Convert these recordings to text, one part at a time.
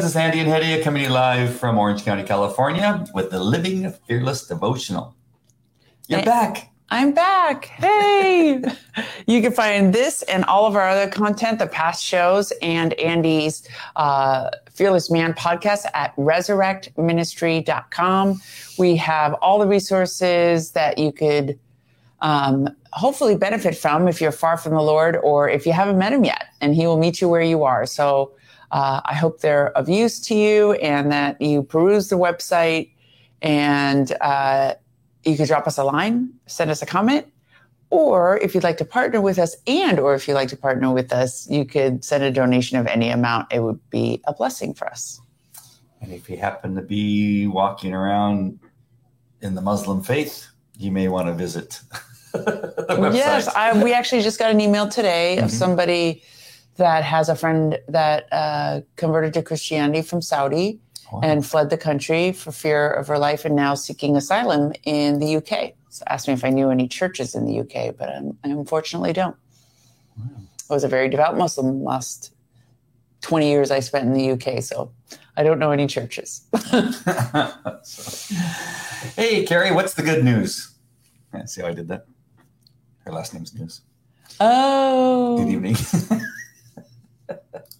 friends. It's Andy and Hetty coming to you live from Orange County, California with the Living Fearless Devotional. You're Hey. back. I'm back. Hey! you can find this and all of our other content, the past shows, and Andy's uh, Fearless Man podcast at resurrectministry.com. We have all the resources that you could um, hopefully benefit from if you're far from the Lord or if you haven't met him yet, and he will meet you where you are. So uh, I hope they're of use to you and that you peruse the website and uh, you could drop us a line, send us a comment, or if you'd like to partner with us and or if you'd like to partner with us, you could send a donation of any amount. It would be a blessing for us. And if you happen to be walking around in the Muslim faith, you may want to visit the website. Yes, I, we actually just got an email today of Mhm. somebody that has a friend that uh, converted to Christianity from Saudi Wow. and fled the country for fear of her life and now seeking asylum in the UK. So asked me if I knew any churches in the UK, but um, I unfortunately don't. I was a very devout Muslim last 20 years I spent in the UK, so I don't know any churches. So- hey, Carrie, what's the good news? Yeah, see how I did that? Her last name's News. oh, Good evening.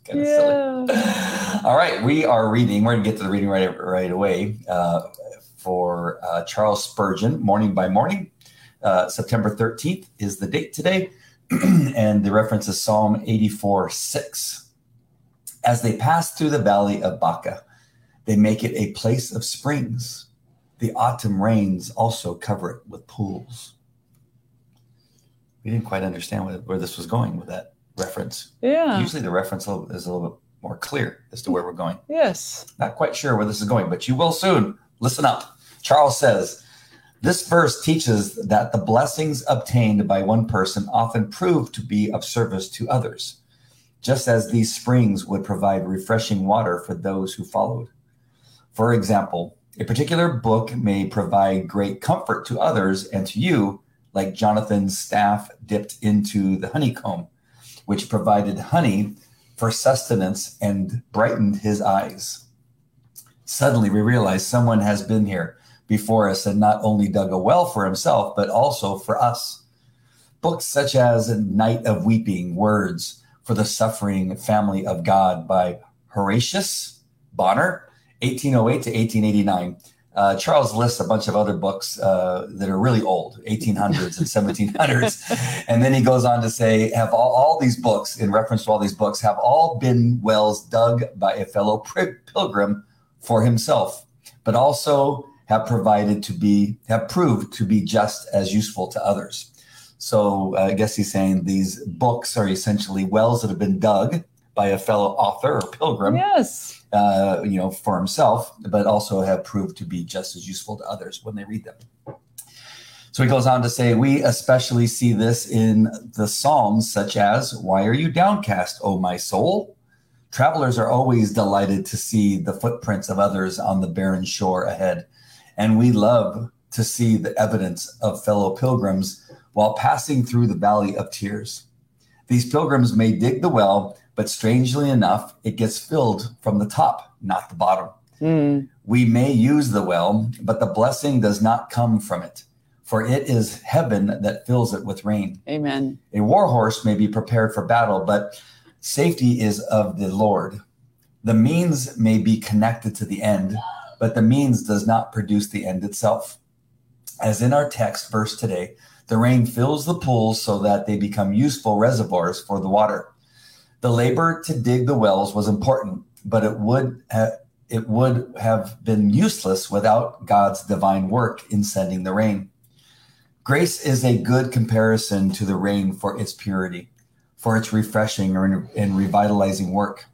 Kinda silly. All right, we are reading. We're going to get to the reading right right away uh, for uh, Charles Spurgeon, Morning by Morning. Uh, September 13th is the date today, and the reference is Psalm 84 6. As they pass through the valley of Baca, they make it a place of springs. The autumn rains also cover it with pools. We didn't quite understand where this was going with that reference. Yeah. Usually the reference is a little bit more clear as to where we're going. Yes. Not quite sure where this is going, but you will soon. Listen up. Charles says, This verse teaches that the blessings obtained by one person often prove to be of service to others, just as these springs would provide refreshing water for those who followed. For example, a particular book may provide great comfort to others and to you, like Jonathan's staff dipped into the honeycomb, which provided honey for sustenance and brightened his eyes. Suddenly, we realize someone has been here before us and not only dug a well for himself, but also for us. Books such as Night of Weeping, Words for the Suffering Family of God by Horatius Bonar, 1808 to 1889. Uh, Charles lists a bunch of other books uh, that are really old, 1800s and 1700s. And then he goes on to say, have all, all these books, in reference to all these books, have all been wells dug by a fellow pilgrim for himself, but also have provided to be, have proved to be just as useful to others. So uh, I guess he's saying these books are essentially wells that have been dug by a fellow author or pilgrim Yes. Uh, you know, for himself, but also have proved to be just as useful to others when they read them. So he goes on to say, we especially see this in the Psalms, such as, Why are you downcast, O my soul? Travelers are always delighted to see the footprints of others on the barren shore ahead. And we love to see the evidence of fellow pilgrims while passing through the valley of tears. These pilgrims may dig the well, but strangely enough, it gets filled from the top, not the bottom. Mm. We may use the well, but the blessing does not come from it, for it is heaven that fills it with rain. Amen. A war horse may be prepared for battle, but safety is of the Lord. The means may be connected to the end, but the means does not produce the end itself. As in our text verse today, the rain fills the pools so that they become useful reservoirs for the water. The labor to dig the wells was important, but it would ha- it would have been useless without God's divine work in sending the rain. Grace is a good comparison to the rain for its purity, for its refreshing and revitalizing work,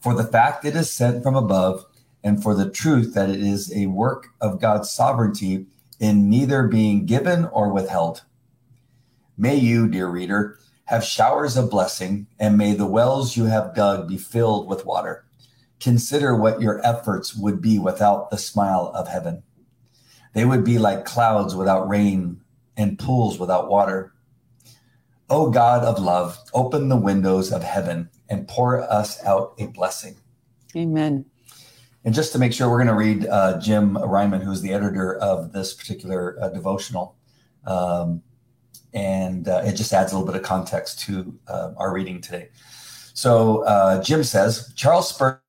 for the fact it is sent from above, and for the truth that it is a work of God's sovereignty in neither being given or withheld. May you, dear reader, have showers of blessing, and may the wells you have dug be filled with water. Consider what your efforts would be without the smile of heaven. They would be like clouds without rain and pools without water. O God of love, open the windows of heaven and pour us out a blessing. Amen. And just to make sure, we're going to read uh, Jim Reimann, who's the editor of this particular uh, devotional. Um, and uh, it just adds a little bit of context to uh, our reading today. So uh, Jim says Charles Spurgeon.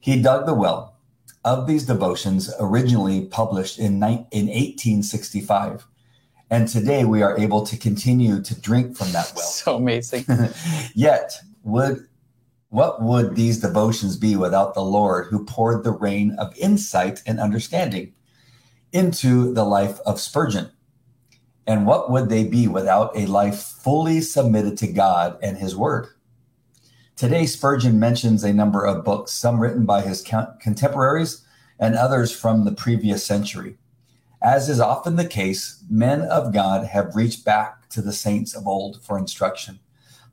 He dug the well of these devotions, originally published in, ni- in 1865. And today we are able to continue to drink from that well. So amazing. Yet, would what would these devotions be without the Lord who poured the rain of insight and understanding into the life of Spurgeon? And what would they be without a life fully submitted to God and his word? Today, Spurgeon mentions a number of books, some written by his contemporaries and others from the previous century. As is often the case, men of God have reached back to the saints of old for instruction.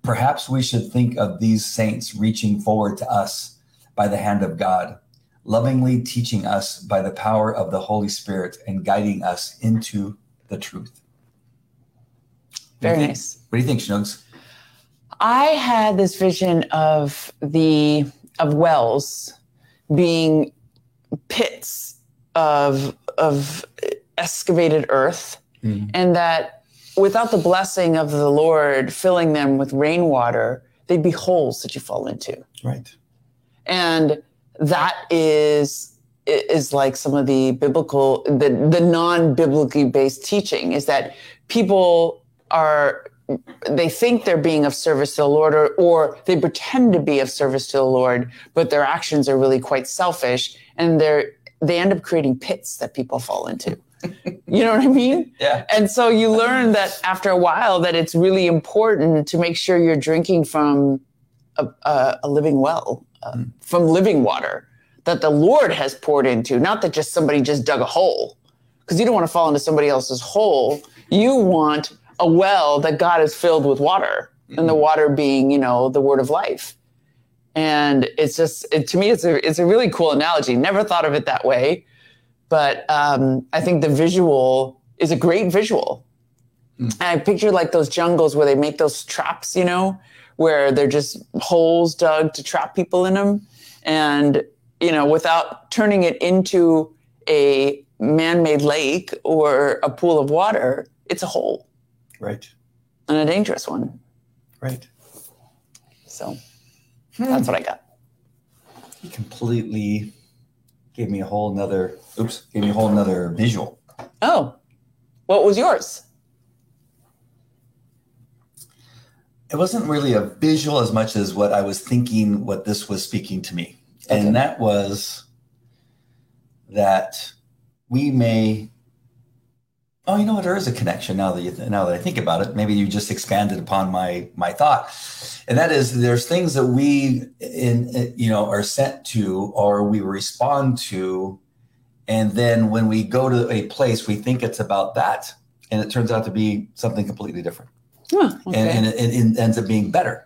Perhaps we should think of these saints reaching forward to us by the hand of God, lovingly teaching us by the power of the Holy Spirit and guiding us into the truth. Very what nice. What do you think, Schnugs? I had this vision of the of wells being pits of of excavated earth, mm. and that without the blessing of the Lord filling them with rainwater, they'd be holes that you fall into. Right. And that is is like some of the biblical the the non-biblically based teaching is that people are they think they're being of service to the Lord or, or they pretend to be of service to the Lord, but their actions are really quite selfish and they're they end up creating pits that people fall into you know what I mean? Yeah. And so you learn that after a while that it's really important to make sure you're drinking from a, a, a living well, uh, mm. from living water that the Lord has poured into, not that just somebody just dug a hole. Because you don't want to fall into somebody else's hole. You want a well that God has filled with water, mm-hmm. and the mm-hmm. water being, you know, the word of life. And it's just, it, to me, it's a, it's a really cool analogy. Never thought of it that way but um, I think the visual is a great visual. Mm. And I picture like those jungles where they make those traps, you know, where they're just holes dug to trap people in them. And, you know, without turning it into a man made lake or a pool of water, it's a hole. Right. And a dangerous one. Right. So hmm. that's what I got. He completely gave me a whole nother oops gave me a whole nother visual oh what was yours it wasn't really a visual as much as what i was thinking what this was speaking to me. Okay. and that was that we may oh you know what? There is a connection now that you now that i think about it. Maybe you just expanded upon my my thought. And that is there's things that we in eh, you know are sent to or we respond to. And then when we go to a place we think it's about that. And it turns out to be something completely different okay. and, and it, it, ends up being better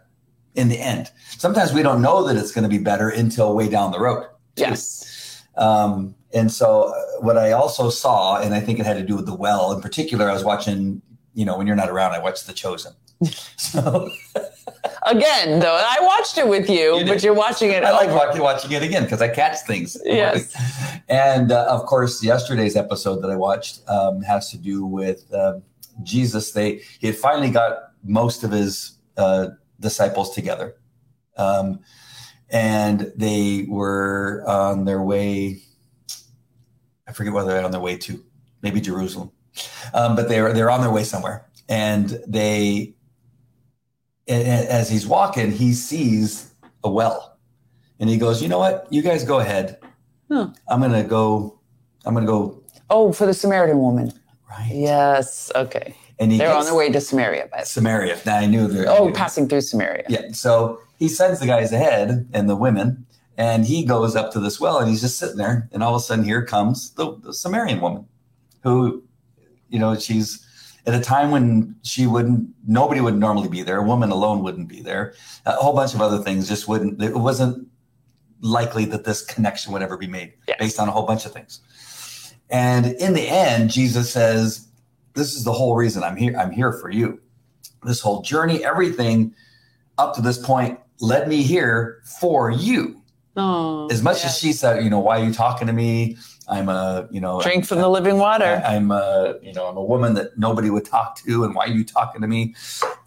in the end sometimes we don't know that it's going to be better until way down the road yes um, and so uh, what i also saw and i think it had to do with the well in particular i was watching you know when you're not around i watched the chosen so again, though. I watched it with you, you but you're watching it. I like watching, watching it again because I catch things. Yes. And uh, of course, yesterday's episode that I watched um, has to do with uh, Jesus. They he had finally got most of his uh, disciples together, um, and they were on their way. I forget whether they're on their way to maybe Jerusalem, um, but they're they're on their way somewhere, and they as he's walking, he sees a well, and he goes, "You know what? You guys go ahead. I'm gonna go. I'm gonna go." Oh, for the Samaritan woman. Right. Yes. Okay. And they're on their way to Samaria. By Samaria. Now I knew they're. Oh, passing through Samaria. Yeah. So he sends the guys ahead and the women, and he goes up to this well, and he's just sitting there, and all of a sudden, here comes the, the Samaritan woman, who, you know, she's at a time when she wouldn't nobody would normally be there a woman alone wouldn't be there a whole bunch of other things just wouldn't it wasn't likely that this connection would ever be made yes. based on a whole bunch of things And in the end, Jesus says, This is the whole reason I'm here. I'm here for you. This whole journey, everything up to this point led me here for you. Oh, As much yes. as she said, you know, why are you talking to me? I'm a, you know, drink from the living water. I, am a, you know, I'm a woman that nobody would talk to, and why are you talking to me?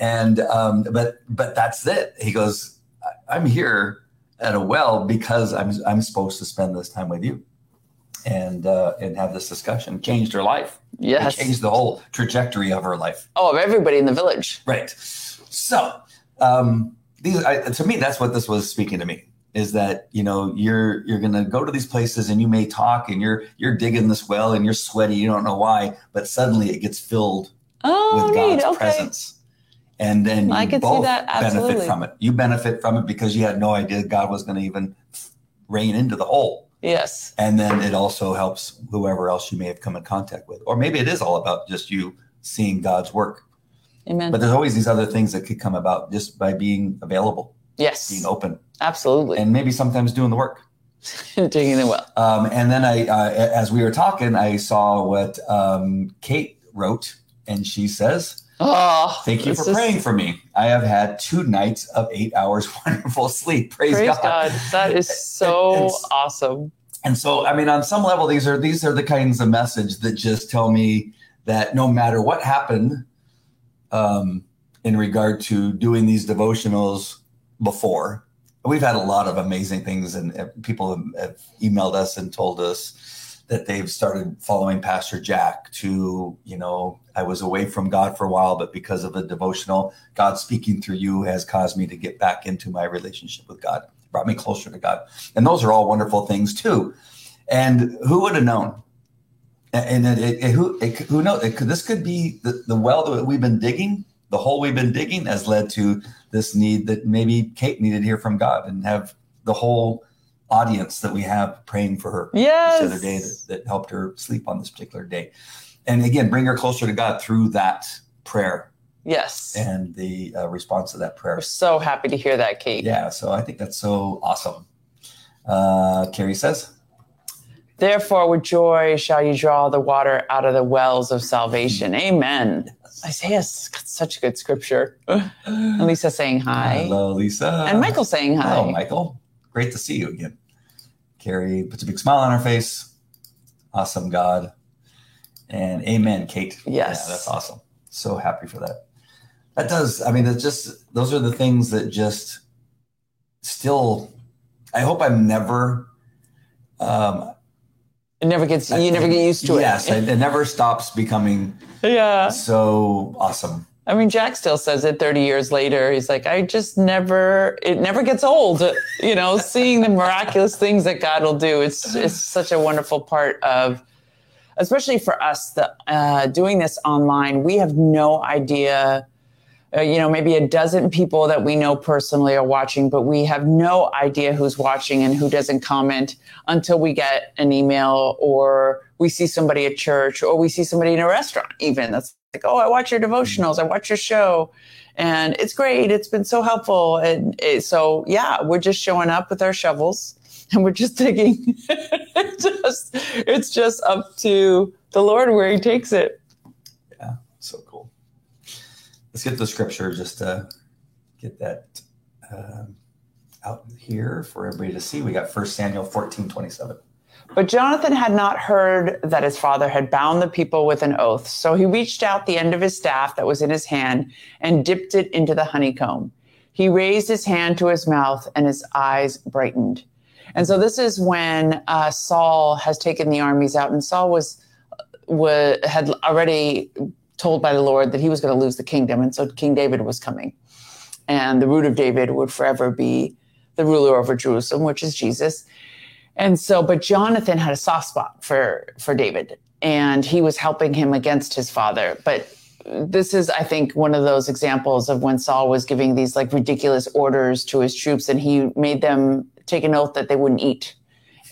And um, but but that's it. He goes, I'm here at a well because I'm I'm supposed to spend this time with you, and uh, and have this discussion. Changed her life. It yes. changed the whole trajectory of her life. Oh, of everybody in the village. Right. So um, these, I, to me, that's what this was speaking to me. Is that you know you're you're gonna go to these places and you may talk and you're you're digging this well and you're sweaty you don't know why but suddenly it gets filled Oh, with neat. God's Okay. presence and then you I see both benefit from it you benefit from it because you had no idea God was going to even rain into the hole Yes. and then it also helps whoever else you may have come in contact with or maybe it is all about just you seeing God's work Amen. but there's always these other things that could come about just by being available yes. being open Absolutely. and maybe sometimes doing the work Doing it well. Um, and then I, uh, as we were talking, I saw what um, Kate wrote, and she says, Oh, "Thank you for praying for me. I have had two nights of eight hours wonderful sleep. Praise, Praise God. God. That is so And- and- awesome. And so, I mean, on some level, these are these are the kinds of message that just tell me that no matter what happened, um, in regard to doing these devotionals before, we've had a lot of amazing things, and people have emailed us and told us that they've started following Pastor Jack. To you know, I was away from God for a while, but because of the devotional, God speaking through you has caused me to get back into my relationship with God, brought me closer to God, and those are all wonderful things too. And who would have known? And it, it, it- who who knows? Could, this could be the, the well that we've been digging, the hole we've been digging, has led to this need that maybe Kate needed to hear from God and have the whole audience that we have praying for her Yes. this other day that, that helped her sleep on this particular day. And again, bring her closer to God through that prayer Yes. and the uh, response to that prayer. We're so happy to hear that, Kate. Yeah, so I think that's so awesome. Uh, Carrie says, Therefore, with joy shall you draw the water out of the wells of salvation. Amen. Isaiah's got such good scripture. And Lisa saying hi. Hello, Lisa. And Michael saying hi. Hello, Michael. Great to see you again. Carrie puts a big smile on her face. Awesome, God. And amen, Kate. Yes. Yeah, that's awesome. So happy for that. That does, I mean, it's just, those are the things that just still, I hope I'm never, um, It never gets, you never get used to it. yes, it, it never stops becoming yeah. so awesome. I mean, Jack still says it 30 years later. He's like, I just never, it never gets old, you know, seeing the miraculous things that God will do. It's, it's such a wonderful part of, especially for us, the, uh, doing this online. We have no idea, uh, you know, maybe a dozen people that we know personally are watching, but we have no idea who's watching and who doesn't comment until we get an email or we see somebody at church or we see somebody in a restaurant, even that's like, oh, I watch your devotionals, I watch your show, and it's great. It's been so helpful. And it, so, yeah, we're just showing up with our shovels and we're just digging. just, it's just up to the Lord where He takes it. Yeah, so cool. Let's get the scripture just to get that um, out here for everybody to see. We got First Samuel 14 27. But Jonathan had not heard that his father had bound the people with an oath. So he reached out the end of his staff that was in his hand and dipped it into the honeycomb. He raised his hand to his mouth and his eyes brightened. And so this is when uh, Saul has taken the armies out, and Saul was, was had already told by the Lord that he was going to lose the kingdom, and so King David was coming, and the root of David would forever be the ruler over Jerusalem, which is Jesus. And so, but Jonathan had a soft spot for for David, and he was helping him against his father. But this is, I think, one of those examples of when Saul was giving these like ridiculous orders to his troops, and he made them take an oath that they wouldn't eat.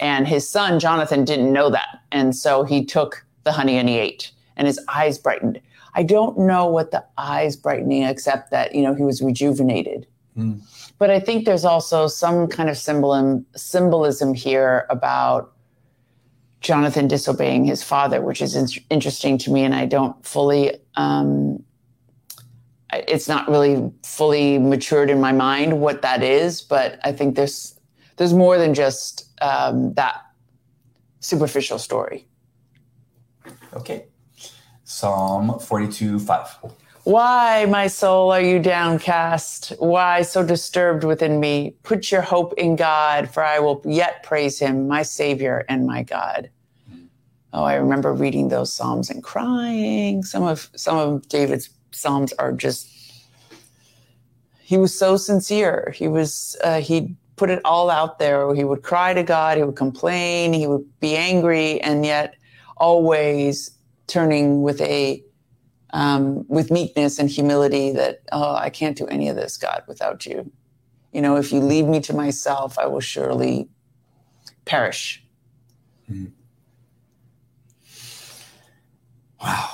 And his son Jonathan didn't know that, and so he took the honey and he ate, and his eyes brightened. I don't know what the eyes brightening, except that you know he was rejuvenated. Hmm. But I think there's also some kind of symbolism symbolism here about Jonathan disobeying his father, which is in- interesting to me, and I don't fully. Um, it's not really fully matured in my mind what that is, but I think there's there's more than just um, that superficial story. Okay. Psalm 42 5. Why, my soul, are you downcast? Why so disturbed within me? Put your hope in God, for I will yet praise him, my Savior and my God. Oh, I remember reading those Psalms and crying. Some of some of David's Psalms are just he was so sincere. He was uh, he put it all out there. He would cry to God, he would complain, he would be angry, and yet always turning with a um, with meekness and humility that oh i can't do any of this god without you. You know if you leave me to myself i will surely perish. Mm. wow.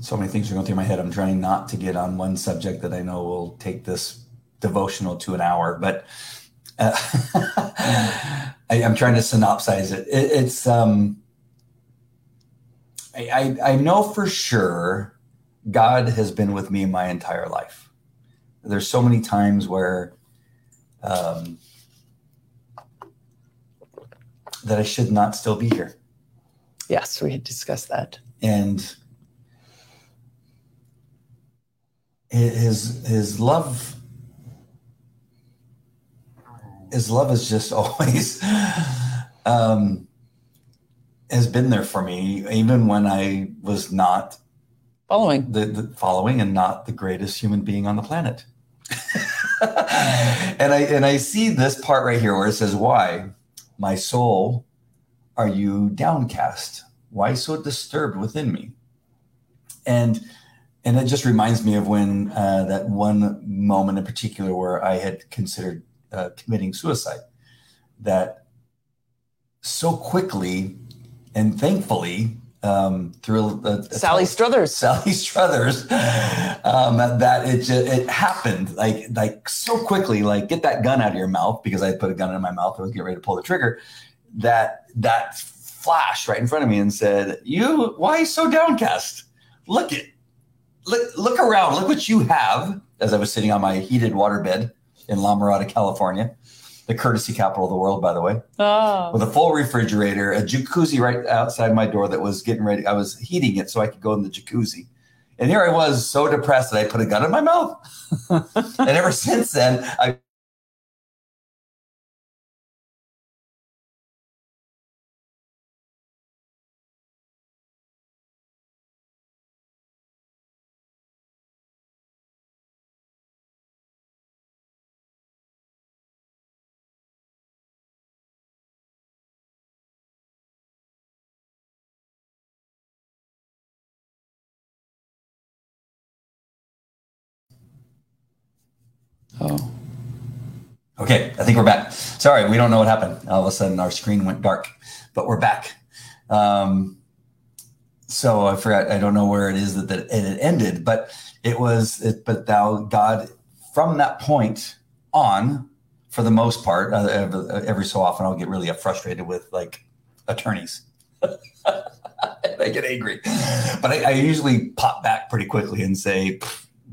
So many things are going through my head. I'm trying not to get on one subject that i know will take this devotional to an hour but uh, I, am trying to synopsize it, it it's um I, I, know for sure God has been with me my entire life. There's so many times where um, that I should not still be here. Yes, we had discussed that. And his his love his love is just always um, has been there for me, even when I was not following the, the following and not the greatest human being on the planet. and I and I see this part right here where it says, "Why, my soul, are you downcast? Why so disturbed within me?" And and it just reminds me of when uh, that one moment in particular where I had considered uh, committing suicide. That so quickly and thankfully, um, through uh, Sally Struthers, Sally Struthers, um, that it just, it happened like like so quickly. Like get that gun out of your mouth because I put a gun in my mouth. I was getting ready to pull the trigger. That that flashed right in front of me and said, "You why so downcast? Look it, look look around. Look what you have." As I was sitting on my heated waterbed in La Mirada, California the courtesy capital of the world, by the way, oh. with a full refrigerator, a jacuzzi right outside my door that was getting ready. I was heating it so I could go in the jacuzzi. And here I was so depressed that I put a gun in my mouth. and ever since then, I Okay, I think we're back. Sorry, we don't know what happened. All of a sudden, our screen went dark, but we're back. Um, so I forgot. I don't know where it is that, that it ended, but it was. It, but thou God, from that point on, for the most part, uh, every, every so often I'll get really frustrated with like attorneys. I get angry, but I, I usually pop back pretty quickly and say,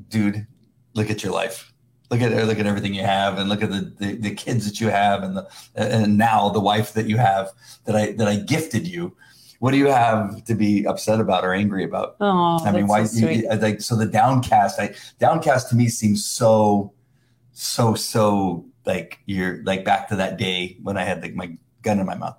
"Dude, look at your life." Look at look at everything you have and look at the, the, the kids that you have and the and now the wife that you have that I that I gifted you. What do you have to be upset about or angry about? Oh, I mean, why? So, you, like so, the downcast. I downcast to me seems so, so, so like you're like back to that day when I had like my gun in my mouth.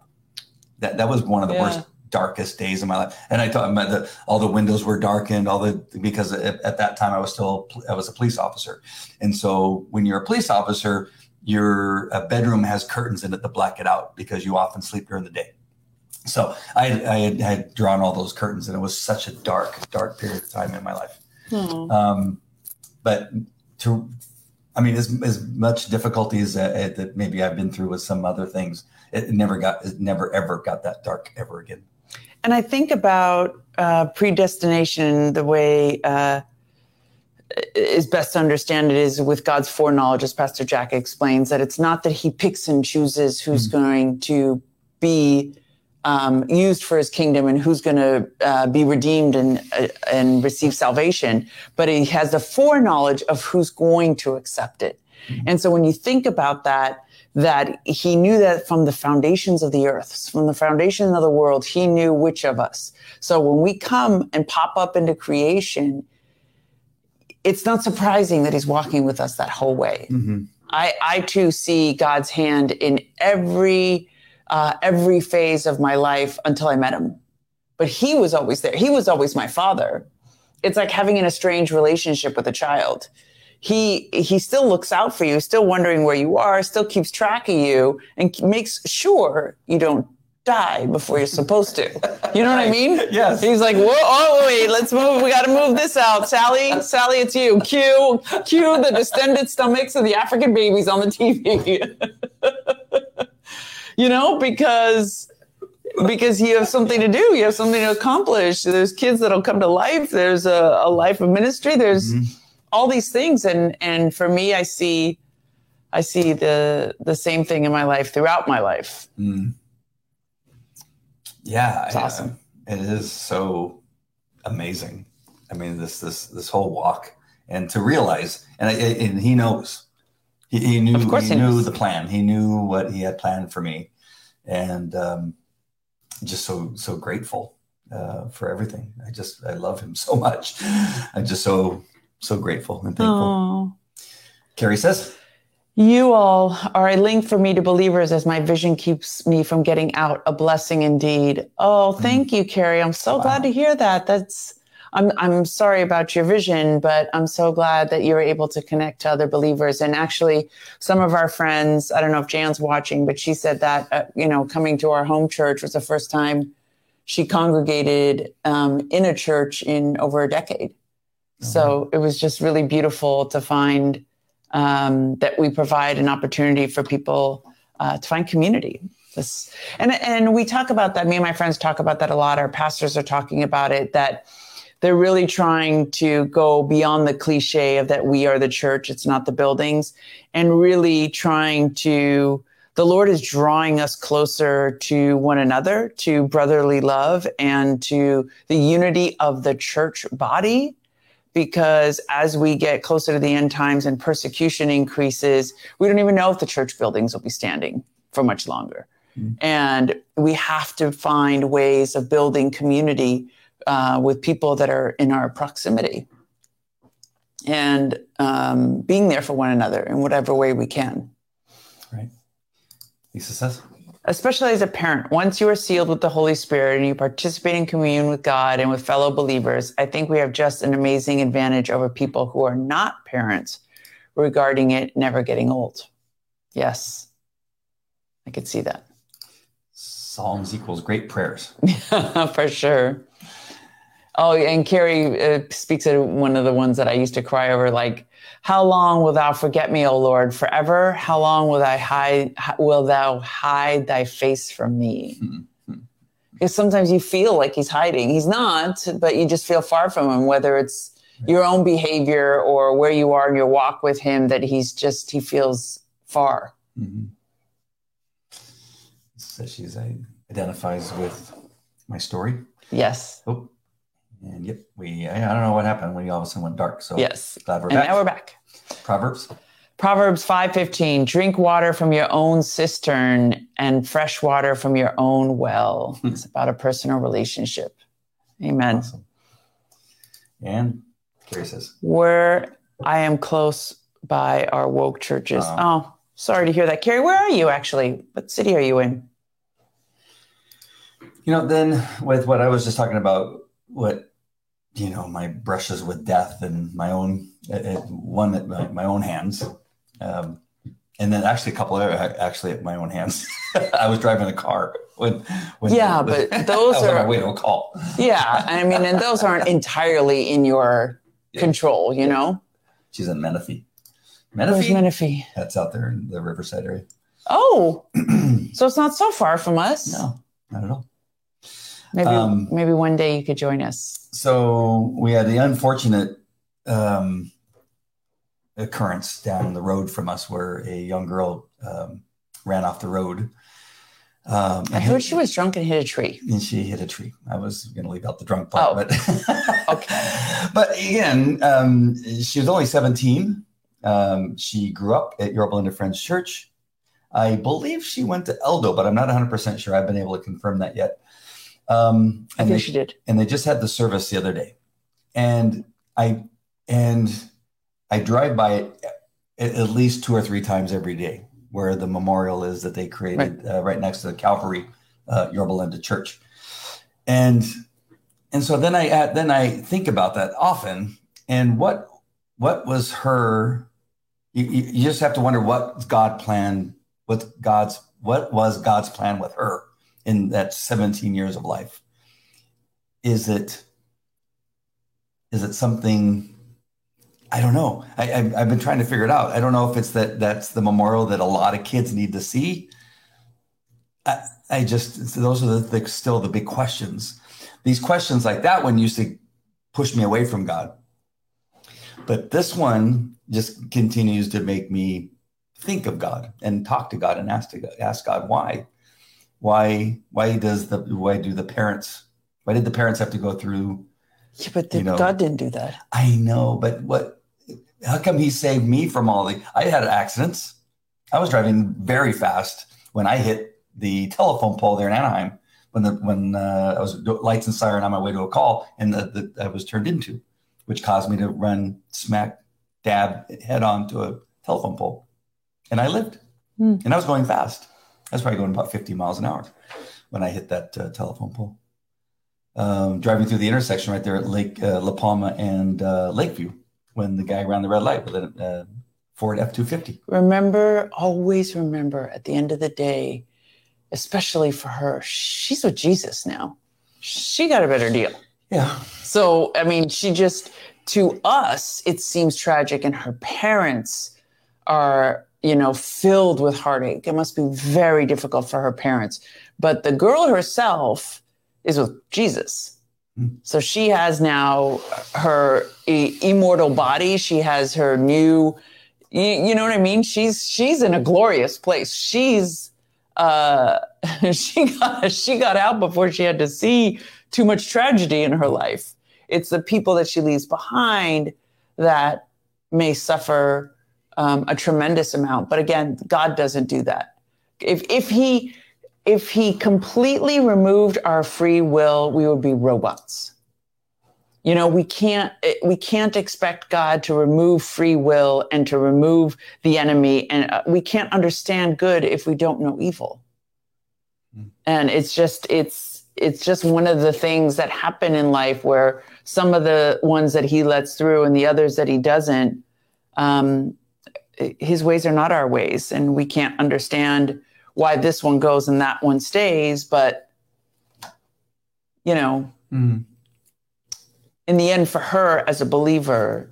That that was one of the yeah. worst darkest days of my life. And I thought the, all the windows were darkened, all the because at, at, that time I was still I was a police officer, and so when you're a police officer, your bedroom has curtains in it to black it out because you often sleep during the day. So I, I had, had, drawn all those curtains, and it was such a dark, dark period of time in my life. Hmm. Um, but to, I mean, as, as much difficulty as uh, that maybe I've been through with some other things, it never got, it never ever got that dark ever again. And I think about uh, predestination the way uh, is best to understand it is with God's foreknowledge, as Pastor Jack explains, that it's not that he picks and chooses who's mm-hmm. going to be um, used for his kingdom and who's going to uh, be redeemed and uh, and receive salvation, but he has the foreknowledge of who's going to accept it. Mm-hmm. And so when you think about that, that he knew that from the foundations of the earth, from the foundation of the world, he knew which of us. So when we come and pop up into creation, it's not surprising that he's walking with us that whole way. Mm-hmm. I, I too see God's hand in every uh, every phase of my life until I met him. But he was always there. He was always my father. It's like having an estranged relationship with a child. He he still looks out for you, still wondering where you are, still keeps track of you, and makes sure you don't die before you're supposed to. You know what I mean? Yes. He's like, whoa, oh wait, let's move. We got to move this out. Sally, Sally, it's you. Cue, cue the distended stomachs of the African babies on the TV. you know, because because you have something to do, you have something to accomplish. There's kids that'll come to life. There's a, a life of ministry. There's mm-hmm. All these things, and and for me, I see, I see the the same thing in my life throughout my life. Mm. Yeah, it's awesome. it is so amazing. I mean, this this this whole walk, and to realize, and and he knows he, he knew. He, he knew the plan. He knew what he had planned for me, and um, just so so grateful uh, for everything. I just I love him so much. I'm just so so grateful and thankful. Aww. Carrie says. You all are a link for me to believers as my vision keeps me from getting out. A blessing indeed. Oh, thank mm. you, Carrie. I'm so wow. glad to hear that. That's I'm I'm sorry about your vision, but I'm so glad that you were able to connect to other believers. And actually, some of our friends, I don't know if Jan's watching, but she said that uh, you know coming to our home church was the first time she congregated um, in a church in over a decade. Mm-hmm. So it was just really beautiful to find um, that we provide an opportunity for people uh, to find community. This, and and we talk about that. Me and my friends talk about that a lot. Our pastors are talking about it. That they're really trying to go beyond the cliche of that we are the church, it's not the buildings, and really trying to the Lord is drawing us closer to one another, to brotherly love, and to the unity of the church body. Because as we get closer to the end times and persecution increases, we don't even know if the church buildings will be standing for much longer. Mm-hmm. And we have to find ways of building community uh, with people that are in our proximity and um, being there for one another in whatever way we can. Right. Lisa says. Especially as a parent, once you are sealed with the Holy Spirit and you participate in communion with God and with fellow believers, I think we have just an amazing advantage over people who are not parents regarding it never getting old. Yes, I could see that. Psalms equals great prayers. for sure. Oh, and Carrie uh, speaks of one of the ones that I used to cry over, like, "How long will thou forget me, O Lord? Forever? How long will I hide? Will thou hide thy face from me?" Mm-hmm. Because sometimes you feel like he's hiding. He's not, but you just feel far from him. Whether it's your own behavior or where you are in your walk with him, that he's just he feels far. Mm-hmm. So she's identifies with my story. Yes. Oh. And yep, we I don't know what happened when you all of a sudden went dark. So yes, glad we're and back. Now we're back. Proverbs. Proverbs 5:15 Drink water from your own cistern and fresh water from your own well. Hmm. it's about a personal relationship. Amen. Awesome. And Carrie says, Where I am close by our woke churches. Uh, oh, sorry to hear that. Carrie, where are you actually? What city are you in? You know, then with what I was just talking about, what you know my brushes with death and my own uh, uh one at my, my, own hands. Um, and then actually a couple of actually at my own hands. I was driving a car when, when yeah but those are way to a call. Yeah i mean and those aren't entirely in your yeah. control you know? She's in menifee. Menifee? Where's menifee? That's out there in the riverside area. Oh so it's not so far from us. No not at all Maybe um, maybe one day you could join us. So we had the unfortunate um, occurrence down the road from us where a young girl um, ran off the road Um, I heard hit- she was drunk and hit a tree. and she hit a tree. I was going to leave out the drunk part, Oh, but okay. But again, um, she was only 17. Um, she grew up at Yorba Linda Friends Church. I believe she went to Eldo, but I'm not 100% sure. I've been able to confirm that yet. Um, I and think they, she did. and they just had the service the other day, and I and I drive by it at, least two or three times every day, where the memorial is that they created right, uh, right next to the Calvary uh, Yorba Linda Church, and and so then I uh, then I think about that often, and what what was her? You, you you just have to wonder what God planned, what God's what was God's plan with her in that 17 years of life. Is it is it something? I don't know. I, I've been trying to figure it out. I don't know if it's that that's the memorial that a lot of kids need to see. I, I just those are the, the still the big questions. These questions like that one used to push me away from God, but this one just continues to make me think of God and talk to God and ask to God, ask God why, why, why does the why do the parents why did the parents have to go through? Yeah, but you know- God didn't do that. I know, but what? How come He saved me from all the? I had accidents. I was driving very fast when I hit the telephone pole there in Anaheim when the when uh, I was lights and siren on my way to a call and the, the I was turned into, which caused me to run smack dab head on to a telephone pole, and I lived, Hmm. and I was going fast. I was probably going about 50 miles an hour when I hit that uh, telephone pole. Um, driving through the intersection right there at Lake uh, La Palma and uh, Lakeview when the guy ran the red light with a uh, Ford F 250. Remember, always remember at the end of the day, especially for her, she's with Jesus now. She got a better deal. Yeah. So, I mean, she just, to us, it seems tragic, and her parents are, you know, filled with heartache. It must be very difficult for her parents. But the girl herself is with Jesus. Mm. So she has now her i- immortal body. She has her new, you, you know what I mean? She's she's in a glorious place. She's uh she got she got out before she had to see too much tragedy in her life. It's the people that she leaves behind that may suffer um, a tremendous amount. But again, God doesn't do that. If if he if he completely removed our free will, we would be robots. You know, we can't we can't expect God to remove free will and to remove the enemy, and uh, we can't understand good if we don't know evil. Mm. And it's just it's it's just one of the things that happen in life where some of the ones that he lets through and the others that he doesn't um, his ways are not our ways and we can't understand why this one goes and that one stays but you know Mm. in the end for her as a believer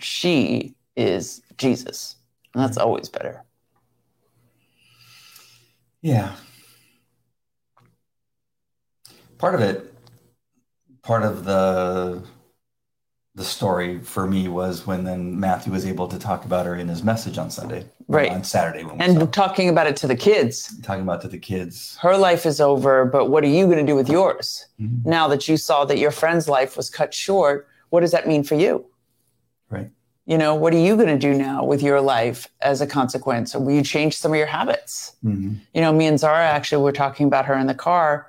she is jesus and that's always better Yeah. Part of it, part of the the story for me was when then Matthew was able to talk about her in his message on Sunday, Right. On Saturday when and talking about it to the kids talking about to the kids. her life is over but what are you going to do with yours Mhm. now that you saw that your friend's life was cut short what does that mean for you Right. you know what are you going to do now with your life as a consequence will you change some of your habits Mhm. you know, me and Zara actually were talking about her in the car.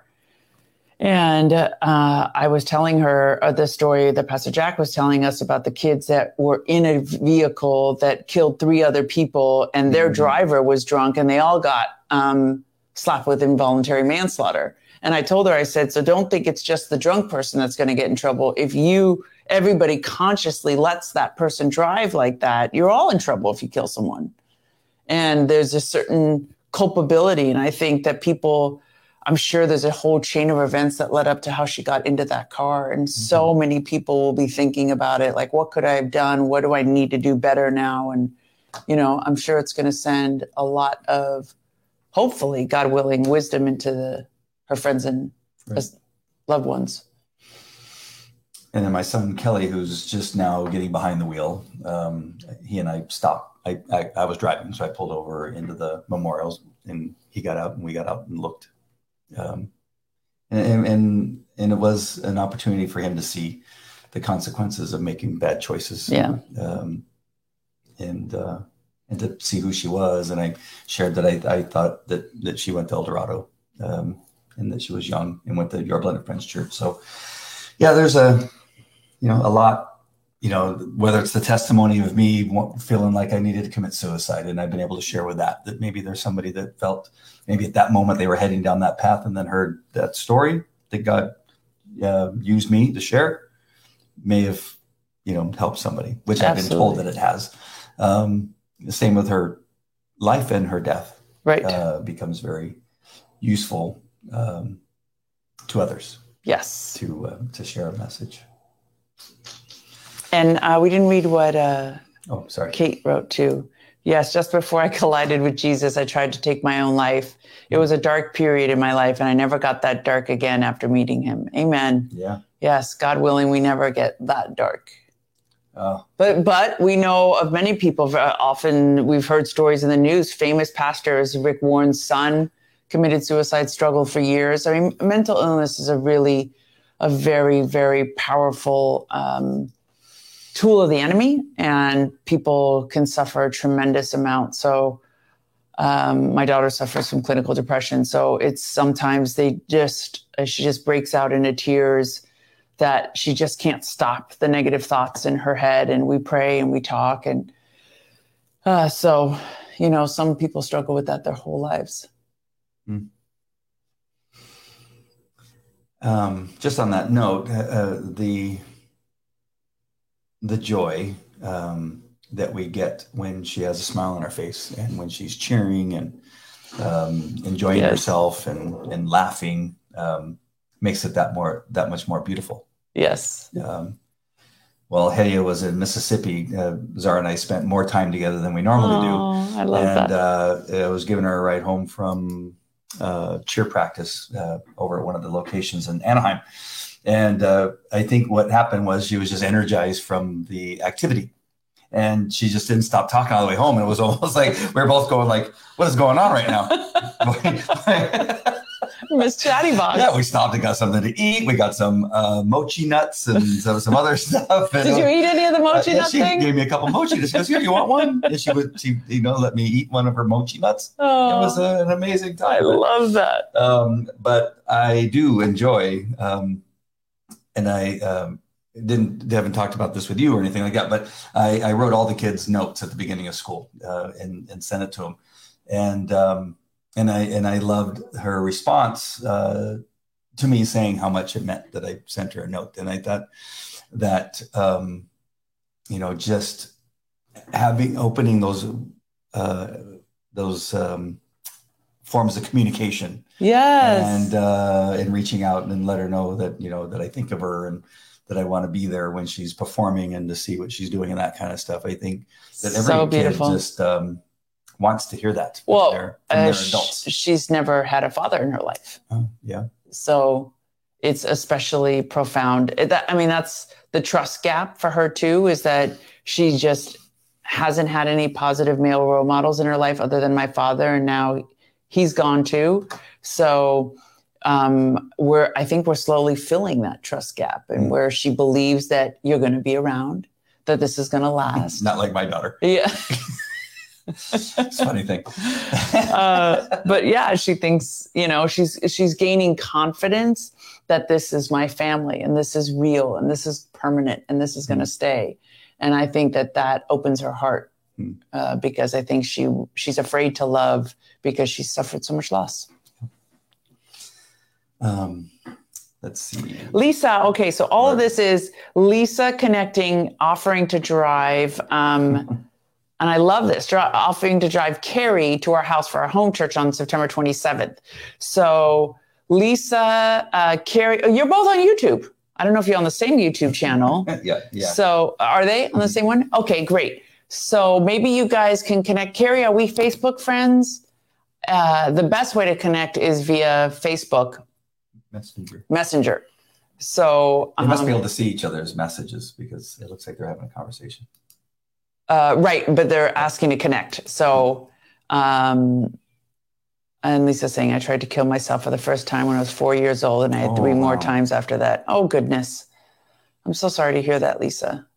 And uh, I was telling her uh, the story that Pastor Jack was telling us about the kids that were in a vehicle that killed three other people, and their Mhm. driver was drunk, and they all got um, slapped with involuntary manslaughter. And I told her, I said, so don't think it's just the drunk person that's going to get in trouble. If you, everybody consciously lets that person drive like that, you're all in trouble if you kill someone and there's a certain culpability and i think that people i'm sure there's a whole chain of events that led up to how she got into that car and so many people will be thinking about it like what could i have done what do i need to do better now and you know i'm sure it's going to send a lot of hopefully god willing wisdom into the, her friends and Right. loved ones And then my son Kelly, who's just now getting behind the wheel, um, he and I stopped. I, I, I was driving, so I pulled over into the memorials, and he got out, and we got out and looked Um, and, and and it was an opportunity for him to see the consequences of making bad choices. Yeah. Um, and uh, and to see who she was, and I shared that I, I thought that that she went to El Dorado, um, and that she was young and went to Yorba Linda Friends Church. So, yeah, there's a you know a lot you know, whether it's the testimony of me feeling like I needed to commit suicide, and I've been able to share with that, that maybe there's somebody that felt maybe at that moment they were heading down that path and then heard that story that God uh, used me to share, may have, you know, helped somebody, which Absolutely. I've been told that it has. Um, the same with her life and her death, right? Uh, becomes very useful um, to others. Yes, to uh, to share a message. And uh, we didn't read what uh, oh, sorry. Kate wrote too. Yes, just before I collided with Jesus, I tried to take my own life. It was a dark period in my life, and I never got that dark again after meeting him. Amen. Yeah. Yes, God willing, we never get that dark. Oh. But but we know of many people. Uh, often we've heard stories in the news. Famous pastors, Rick Warren's son, committed suicide, struggled for years. I mean, mental illness is a really, a very very powerful. Um, tool of the enemy, and people can suffer a tremendous amount. So, um, my daughter suffers from clinical depression. So it's sometimes they just uh, she just breaks out into tears that she just can't stop the negative thoughts in her head. And we pray and we talk, and uh, so you know some people struggle with that their whole lives. Mm. Um, just on that note, uh, uh the the joy um, that we get when she has a smile on her face and when she's cheering and um, enjoying yes. herself and, and laughing um, makes it that more that much more beautiful. Yes. Um, well, Hedia was in Mississippi. Uh, Zara and I spent more time together than we normally oh, do. I love and, that. And uh, I was giving her a ride home from uh, cheer practice uh, over at one of the locations in Anaheim and uh, I think what happened was she was just energized from the activity. And she just didn't stop talking all the way home. And it was almost like we were both going like, what is going on right now? Miss Chatty Box. Yeah, we stopped and got something to eat. We got some uh, mochi nuts and some, some other stuff. And Did you eat any of the mochi uh, nuts? She thing? gave me a couple mochi. She goes, "Here, you want one?" And she would, she you know, let me eat one of her mochi nuts. Oh, it was a, an amazing time. I love that. Um, but I do enjoy um, and I um, didn't haven't talked about this with you or anything like that, but I, I wrote all the kids notes at the beginning of school uh, and, and sent it to them, and um, and I and I loved her response uh, to me saying how much it meant that I sent her a note, and I thought that um, you know just having opening those uh, those um, forms of communication. Yes. And uh, and reaching out and let her know that you know that I think of her and that I want to be there when she's performing and to see what she's doing and that kind of stuff. I think that every so kid just um, wants to hear that. Well, their, uh, she's never had a father in her life. Oh, yeah. So it's especially profound. That I mean, that's the trust gap for her too. Is that she just hasn't had any positive male role models in her life other than my father, and now he's gone too. So um, we're I think we're slowly filling that trust gap, and mm. where she believes that you're going to be around, that this is going to last. Not like my daughter. Yeah. it's funny thing. uh, but yeah, she thinks you know she's she's gaining confidence that this is my family and this is real and this is permanent and this is going to mm. stay. And I think that that opens her heart mm. uh, because I think she she's afraid to love because she suffered so much loss. Um, let's see. Lisa, okay, so all of this is Lisa connecting, offering to drive. Um, and I love this, offering to drive Carrie to our house for our home church on September 27th. So, Lisa, uh, Carrie, oh, you're both on YouTube. I don't know if you're on the same YouTube channel. yeah, yeah. So, are they on the same one? Okay, great. So maybe you guys can connect. Carrie, are we Facebook friends? Uh, the best way to connect is via Facebook Messenger. Messenger. So they must um, be able to see each other's messages because it looks like they're having a conversation. Uh, right, but they're asking to connect. So um, And Lisa saying, I tried to kill myself for the first time when I was four years old, and I had Oh, three more wow. times after that. Oh, goodness. I'm so sorry to hear that, Lisa.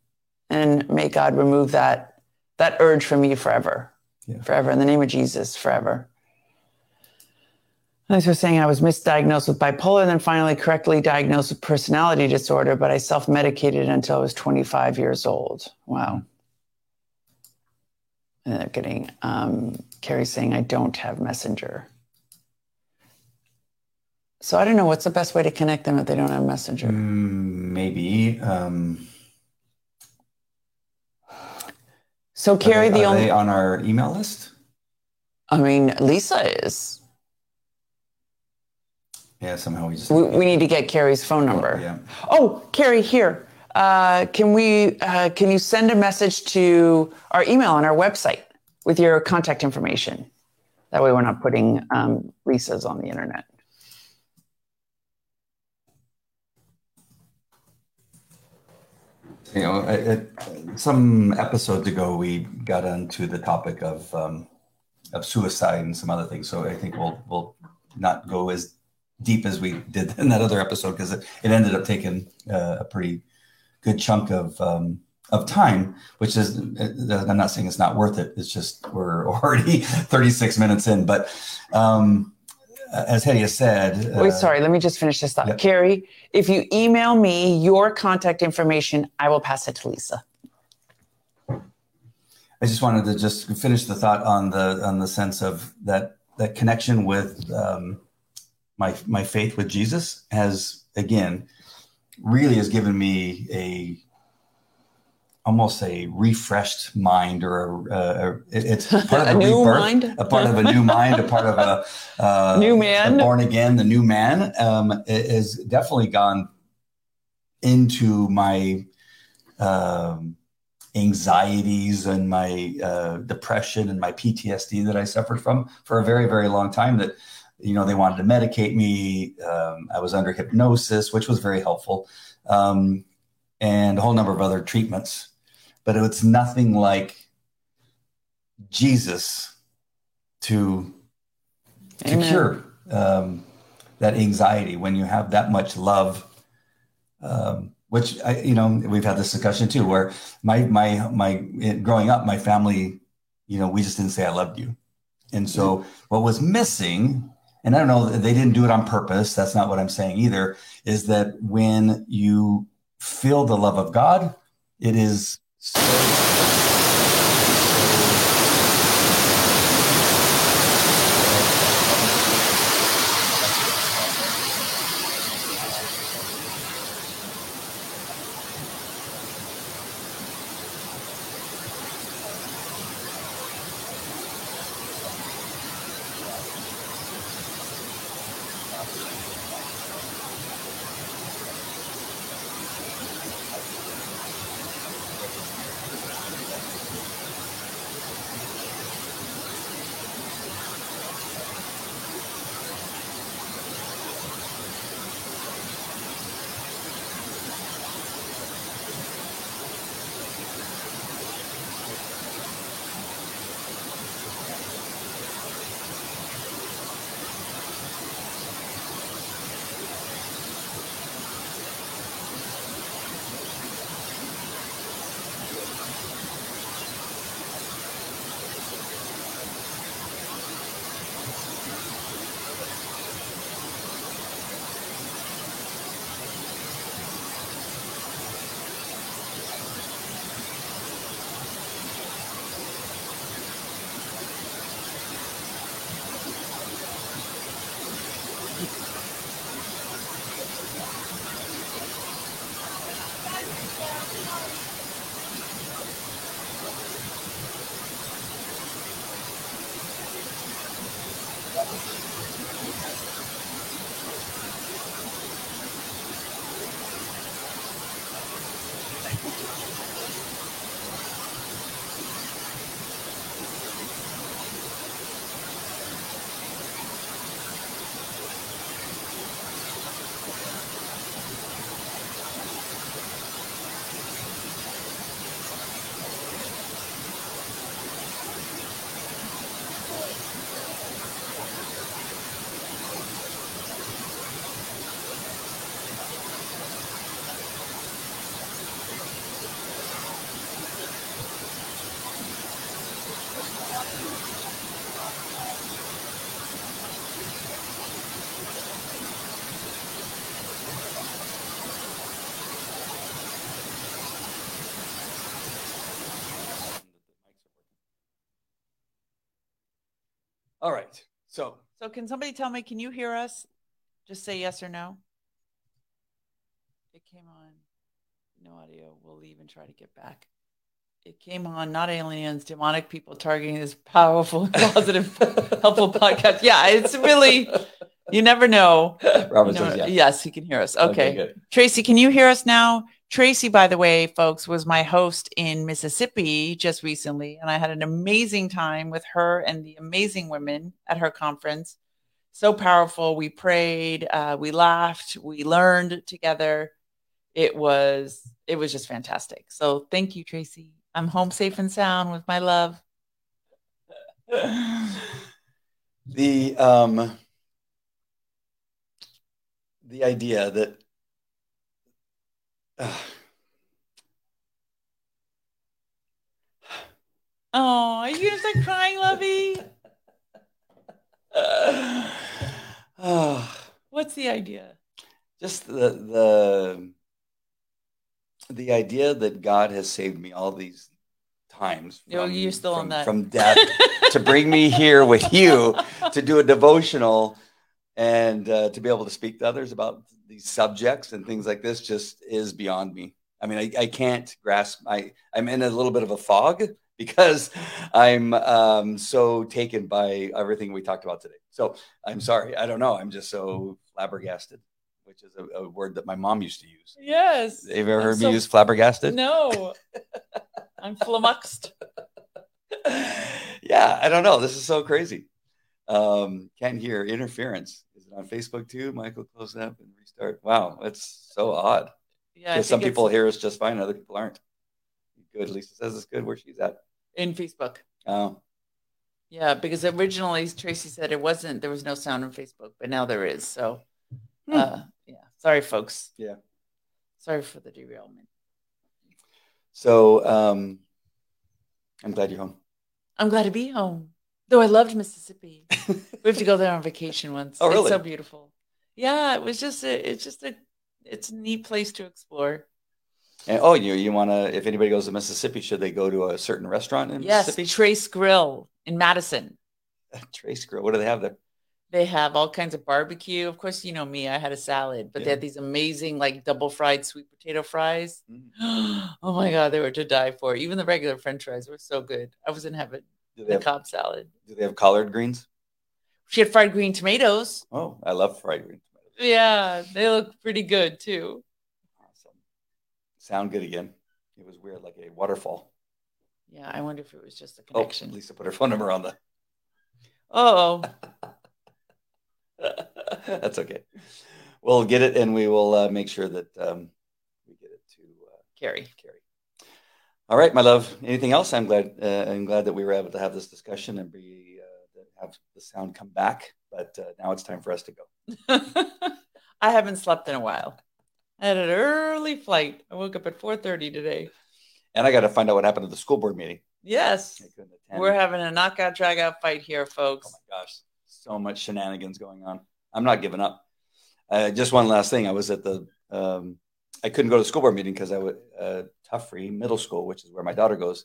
And may God remove that, that urge from you forever. Yeah. Forever. In the name of Jesus, forever. As was saying, I was misdiagnosed with bipolar and then finally correctly diagnosed with personality disorder, but I self medicated until I was 25 years old. Wow. And they're getting, um, Carrie saying, I don't have Messenger. So I don't know what's the best way to connect them if they don't have Messenger. Mm, maybe. Um, So are Carrie, they, the are only, they on our email list? I mean, Lisa is. Yeah, somehow we just. We, we need to get Carrie's phone number. Yeah. Oh, Carrie, here. Uh, can we? Uh, can you send a message to our email on our website with your contact information? That way, we're not putting um, Lisa's on the internet. You know, it, it, some episodes ago, we got onto the topic of um, of suicide and some other things. So I think we'll we'll not go as deep as we did in that other episode because it, it ended up taking uh, a pretty good chunk of um, of time. Which is, uh, I'm not saying it's not worth it. It's just we're already 36 minutes in. But um, as has said, Wait, uh, sorry. Let me just finish this thought. yeah. Carrie, if you email me your contact information, I will pass it to Lisa. I just wanted to just finish the thought on the on the sense of that that connection with um, my my faith with Jesus has again really has given me a almost a refreshed mind or a, a, a- it's part of A a, new rebirth, mind? a part of a new mind, a part of a uh, New man. born again, the new man um, has definitely gone into my um, anxieties and my uh, depression and my PTSD that I suffered from for a very, very long time. That you know they wanted to medicate me. Um, I was under hypnosis, which was very helpful, um, and a whole number of other treatments. But it's nothing like Jesus to to Amen. cure um, that anxiety when you have that much love. Um, which I, you know, we've had this discussion too, where my my my growing up, my family, you know, we just didn't say I loved you, and so what was missing, and I don't know, they didn't do it on purpose. That's not what I'm saying either. Is that when you feel the love of God, it is so So So can somebody tell me, can you hear us? Just say yes or no. It came on. No audio. We'll leave and try to get back. It came on, not aliens, demonic people targeting this powerful, positive, helpful podcast. Yeah, it's really, you never know. Robert You know- says yes. Yes, he can hear us. Okay. good. Tracy, can you hear us now? Tracy, by the way, folks, was my host in Mississippi just recently, and I had an amazing time with her and the amazing women at her conference. So powerful. We prayed, uh, we laughed, we learned together. It was it was just fantastic. So thank you, Tracy. I'm home safe and sound with my love. the um the idea that uh, Oh, are you gonna start crying, Lovey? ah, What's the idea? just the the the idea that God has saved me all these times You're- you're still on from, that. from death to bring me here with you to do a devotional and uh, to be able to speak to others about these subjects and things like this just is beyond me. I mean, I, I can't grasp. I I'm in a little bit of a fog because I'm um, so taken by everything we talked about today. So I'm sorry. I don't know. I'm just so flabbergasted, which is a, a word that my mom used to use. Yes. Have you ever I'm heard so- me use flabbergasted? No. I'm flummoxed. yeah, I don't know. This is so crazy. Um, can't hear interference. Is it on Facebook too? Michael, close that and restart. Wow, that's so odd. Yeah. Some people hear us just fine, other people aren't. Good. Lisa says it's good where she's at. in Facebook. Oh, Yeah, because originally Tracy said it wasn't, there was no sound on Facebook, but now there is. So, Hmm. uh, yeah. Sorry, folks. Yeah. Sorry for the derailment. so um, I'm glad you're home. I'm glad to be home. Though I loved Mississippi. we have to go there on vacation once. Oh, It's really? so beautiful. Yeah, it was just a, it's just a, it's a neat place to explore. And, oh, you you want to? If anybody goes to Mississippi, should they go to a certain restaurant in Yes, Mississippi? Trace Grill in Madison. Trace Grill. What do they have there? They have all kinds of barbecue. Of course, you know me, I had a salad, but they had these amazing, like double fried sweet potato fries. Mm. oh my God, they were to die for. Even the regular french fries were so good. I was in heaven. Do they The have, Cobb salad. do they have collard greens? She had fried green tomatoes. Oh, I love fried greens. Yeah, they look pretty good too. Awesome. Sound good again. It was weird, like a waterfall. Yeah, I wonder if it was just a Oh, connection. Lisa put her phone number on the. Oh, That's okay. We'll get it, and we will uh, make sure that um, we get it to uh, Carrie. Carrie. All right, my love. Anything else? I'm glad. Uh, I'm glad that we were able to have this discussion and be uh, have the sound come back. But uh, now it's time for us to go. I haven't slept in a while. I had an early flight. I woke up at 4:30 today. And I got to find out what happened at the school board meeting. Yes. I couldn't attend. We're having a knockout drag out fight here, folks. Oh my gosh, so much shenanigans going on. I'm not giving up. Uh, just one last thing. I was at the, um, I couldn't go to the school board meeting because I would, Tuffree Middle School, which is where my daughter goes,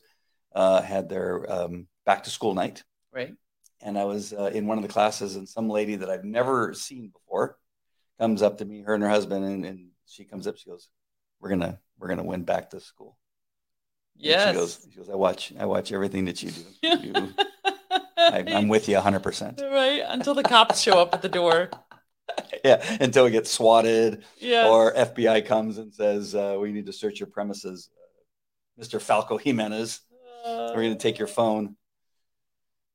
uh, had their um, back to school night. Right. And I was uh, in one of the classes, and some lady that I've never seen before comes up to me, her and her husband, and, and she comes up, she goes, "We're gonna, we're gonna win back to school." And Yes. She goes, she goes, I watch, I watch everything that you do. You, I, I'm with you 100. percent right until the cops show up at the door. yeah, until we get swatted Yeah. or FBI comes and says, uh, we need to search your premises. Uh, Mr. Falco Jimenez, we're going to take your phone.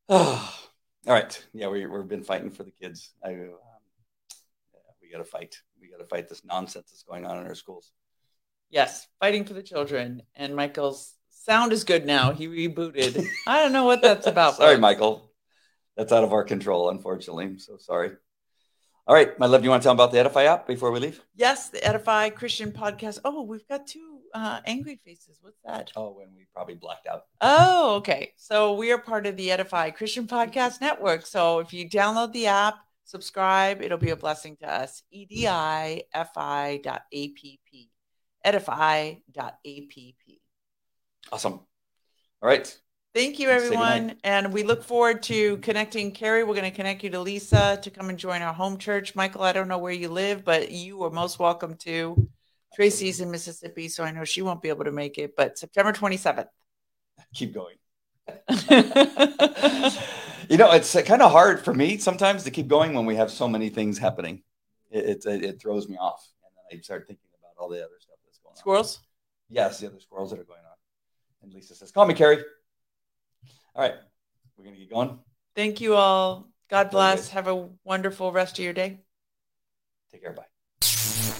Oh, all right. Yeah, we, we've been fighting for the kids. I, um, yeah, we got to fight. We got to fight this nonsense that's going on in our schools. Yes, fighting for the children. And Michael's sound is good now. He rebooted. I don't know what that's about. sorry. Michael. That's out of our control, unfortunately. I'm so sorry. All right, my love, do you want to tell them about the Edify app before we leave? Yes, the Edify Christian podcast. Oh, we've got two uh, angry faces. What's that? Oh, when we probably blacked out. Oh, okay. So we are part of the Edify Christian Podcast Network. So if you download the app, subscribe, it'll be a blessing to us. E E-D-I-F-I dot A-P-P. Edify dot A-P-P. Awesome. All right. Thank you, everyone. And we look forward to connecting Carrie. We're going to connect you to Lisa to come and join our home church. Michael, I don't know where you live, but you are most welcome to. Tracy's in Mississippi, so I know she won't be able to make it, but September 27th. Keep going. you know, it's uh, kind of hard for me sometimes to keep going when we have so many things happening. It, it, it throws me off. And then I start thinking about all the other stuff that's going Squirrels? on. Squirrels? Yes, the other squirrels that are going on. And Lisa says, Call me, Carrie. All right. We're going to get going. Thank you all. God bless. Have a wonderful rest of your day. Take care. Bye.